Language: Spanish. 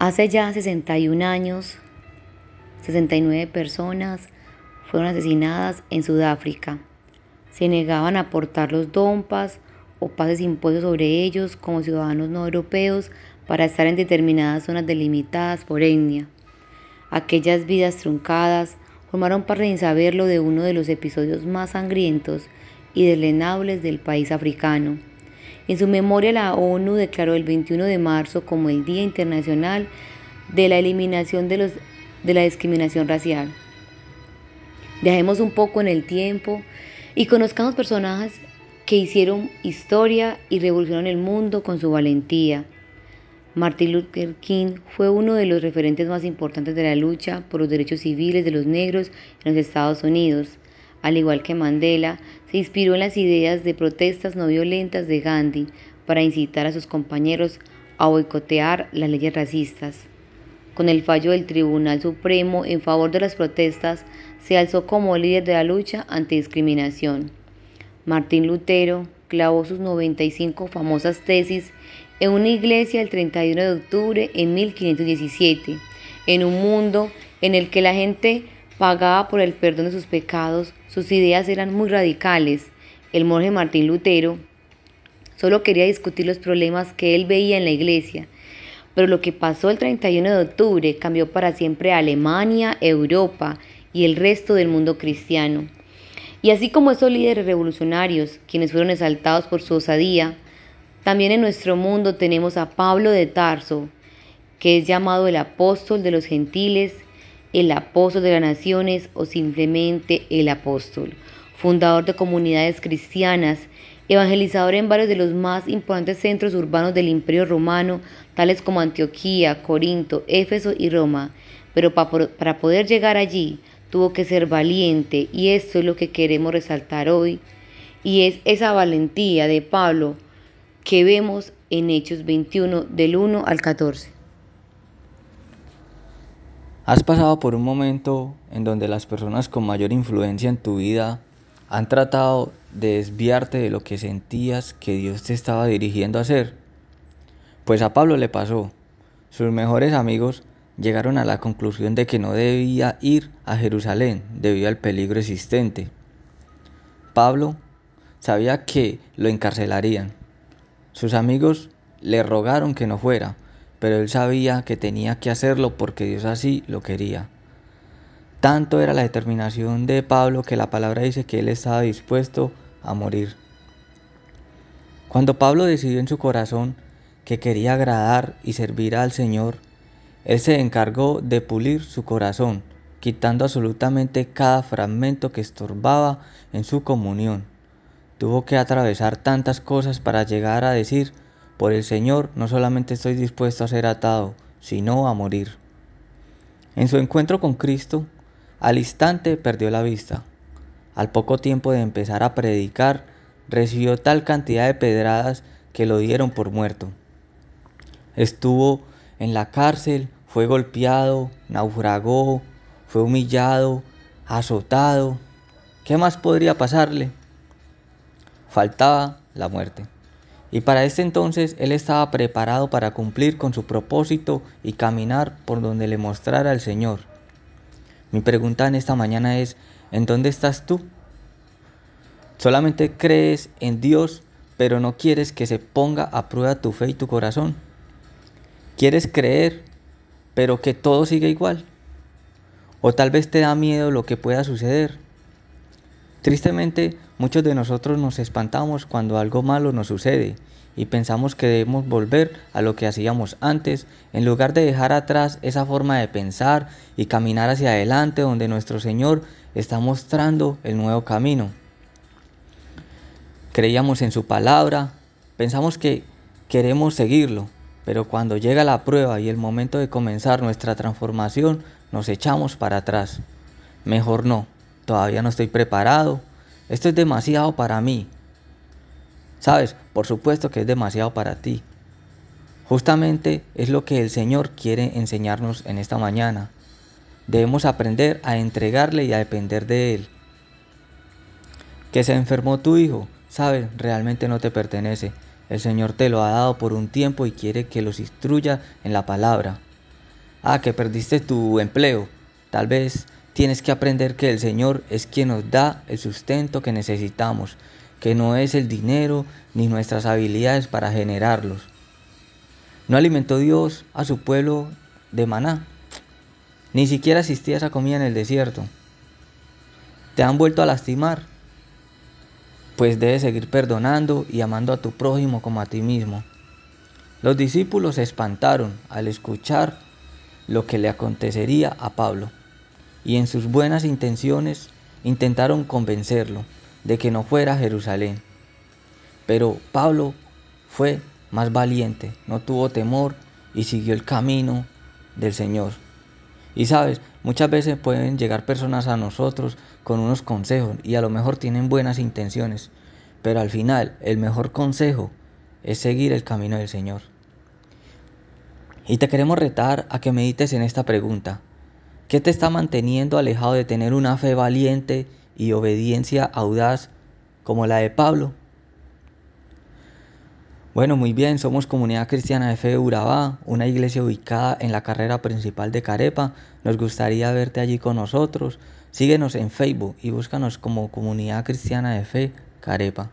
Hace ya 61 años, 69 personas fueron asesinadas en Sudáfrica. Se negaban a aportar los dompas o pases impuestos sobre ellos como ciudadanos no europeos para estar en determinadas zonas delimitadas por etnia. Aquellas vidas truncadas formaron parte sin saberlo de uno de los episodios más sangrientos y deslenables del país africano. En su memoria la ONU declaró el 21 de marzo como el Día Internacional de la Eliminación de, los, de la Discriminación Racial. Viajemos un poco en el tiempo y conozcamos personajes que hicieron historia y revolucionaron el mundo con su valentía. Martin Luther King fue uno de los referentes más importantes de la lucha por los derechos civiles de los negros en los Estados Unidos. Al igual que Mandela, se inspiró en las ideas de protestas no violentas de Gandhi para incitar a sus compañeros a boicotear las leyes racistas. Con el fallo del Tribunal Supremo en favor de las protestas, se alzó como líder de la lucha antidiscriminación. Martín Lutero clavó sus 95 famosas tesis en una iglesia el 31 de octubre en 1517, en un mundo en el que la gente pagaba por el perdón de sus pecados, sus ideas eran muy radicales. El monje Martín Lutero solo quería discutir los problemas que él veía en la iglesia pero lo que pasó el 31 de octubre cambió para siempre Alemania, Europa y el resto del mundo cristiano. Y así como esos líderes revolucionarios, quienes fueron exaltados por su osadía, también en nuestro mundo tenemos a Pablo de Tarso, que es llamado el apóstol de los gentiles, el apóstol de las naciones o simplemente el apóstol, fundador de comunidades cristianas evangelizador en varios de los más importantes centros urbanos del Imperio Romano, tales como Antioquía, Corinto, Éfeso y Roma. Pero para poder llegar allí tuvo que ser valiente y esto es lo que queremos resaltar hoy y es esa valentía de Pablo que vemos en Hechos 21 del 1 al 14. ¿Has pasado por un momento en donde las personas con mayor influencia en tu vida han tratado de desviarte de lo que sentías que Dios te estaba dirigiendo a hacer? Pues a Pablo le pasó. Sus mejores amigos llegaron a la conclusión de que no debía ir a Jerusalén debido al peligro existente. Pablo sabía que lo encarcelarían. Sus amigos le rogaron que no fuera, pero él sabía que tenía que hacerlo porque Dios así lo quería. Tanto era la determinación de Pablo que la palabra dice que él estaba dispuesto a morir. Cuando Pablo decidió en su corazón que quería agradar y servir al Señor, él se encargó de pulir su corazón, quitando absolutamente cada fragmento que estorbaba en su comunión. Tuvo que atravesar tantas cosas para llegar a decir, por el Señor no solamente estoy dispuesto a ser atado, sino a morir. En su encuentro con Cristo, al instante perdió la vista. Al poco tiempo de empezar a predicar, recibió tal cantidad de pedradas que lo dieron por muerto. Estuvo en la cárcel, fue golpeado, naufragó, fue humillado, azotado. ¿Qué más podría pasarle? Faltaba la muerte. Y para este entonces él estaba preparado para cumplir con su propósito y caminar por donde le mostrara el Señor. Mi pregunta en esta mañana es, ¿en dónde estás tú? ¿Solamente crees en Dios, pero no quieres que se ponga a prueba tu fe y tu corazón? ¿Quieres creer, pero que todo siga igual? ¿O tal vez te da miedo lo que pueda suceder? Tristemente, muchos de nosotros nos espantamos cuando algo malo nos sucede y pensamos que debemos volver a lo que hacíamos antes en lugar de dejar atrás esa forma de pensar y caminar hacia adelante donde nuestro Señor está mostrando el nuevo camino. Creíamos en su palabra, pensamos que queremos seguirlo, pero cuando llega la prueba y el momento de comenzar nuestra transformación, nos echamos para atrás. Mejor no, todavía no estoy preparado, esto es demasiado para mí, Sabes, por supuesto que es demasiado para ti. Justamente es lo que el Señor quiere enseñarnos en esta mañana. Debemos aprender a entregarle y a depender de Él. Que se enfermó tu hijo, sabes, realmente no te pertenece. El Señor te lo ha dado por un tiempo y quiere que los instruya en la palabra. Ah, que perdiste tu empleo. Tal vez tienes que aprender que el Señor es quien nos da el sustento que necesitamos, que no es el dinero ni nuestras habilidades para generarlos. ¿No alimentó Dios a su pueblo de maná? Ni siquiera existía esa comida en el desierto. ¿Te han vuelto a lastimar? Pues debes seguir perdonando y amando a tu prójimo como a ti mismo. Los discípulos se espantaron al escuchar lo que le acontecería a Pablo y en sus buenas intenciones intentaron convencerlo de que no fuera a Jerusalén. Pero Pablo fue más valiente, no tuvo temor y siguió el camino del Señor. Y sabes, muchas veces pueden llegar personas a nosotros con unos consejos y a lo mejor tienen buenas intenciones, pero al final el mejor consejo es seguir el camino del Señor. Y te queremos retar a que medites en esta pregunta. ¿Qué te está manteniendo alejado de tener una fe valiente y obediencia audaz como la de Pablo? Bueno, muy bien, somos Comunidad Cristiana de Fe de Urabá, una iglesia ubicada en la carrera principal de Carepa. Nos gustaría verte allí con nosotros. Síguenos en Facebook y búscanos como Comunidad Cristiana de Fe Carepa.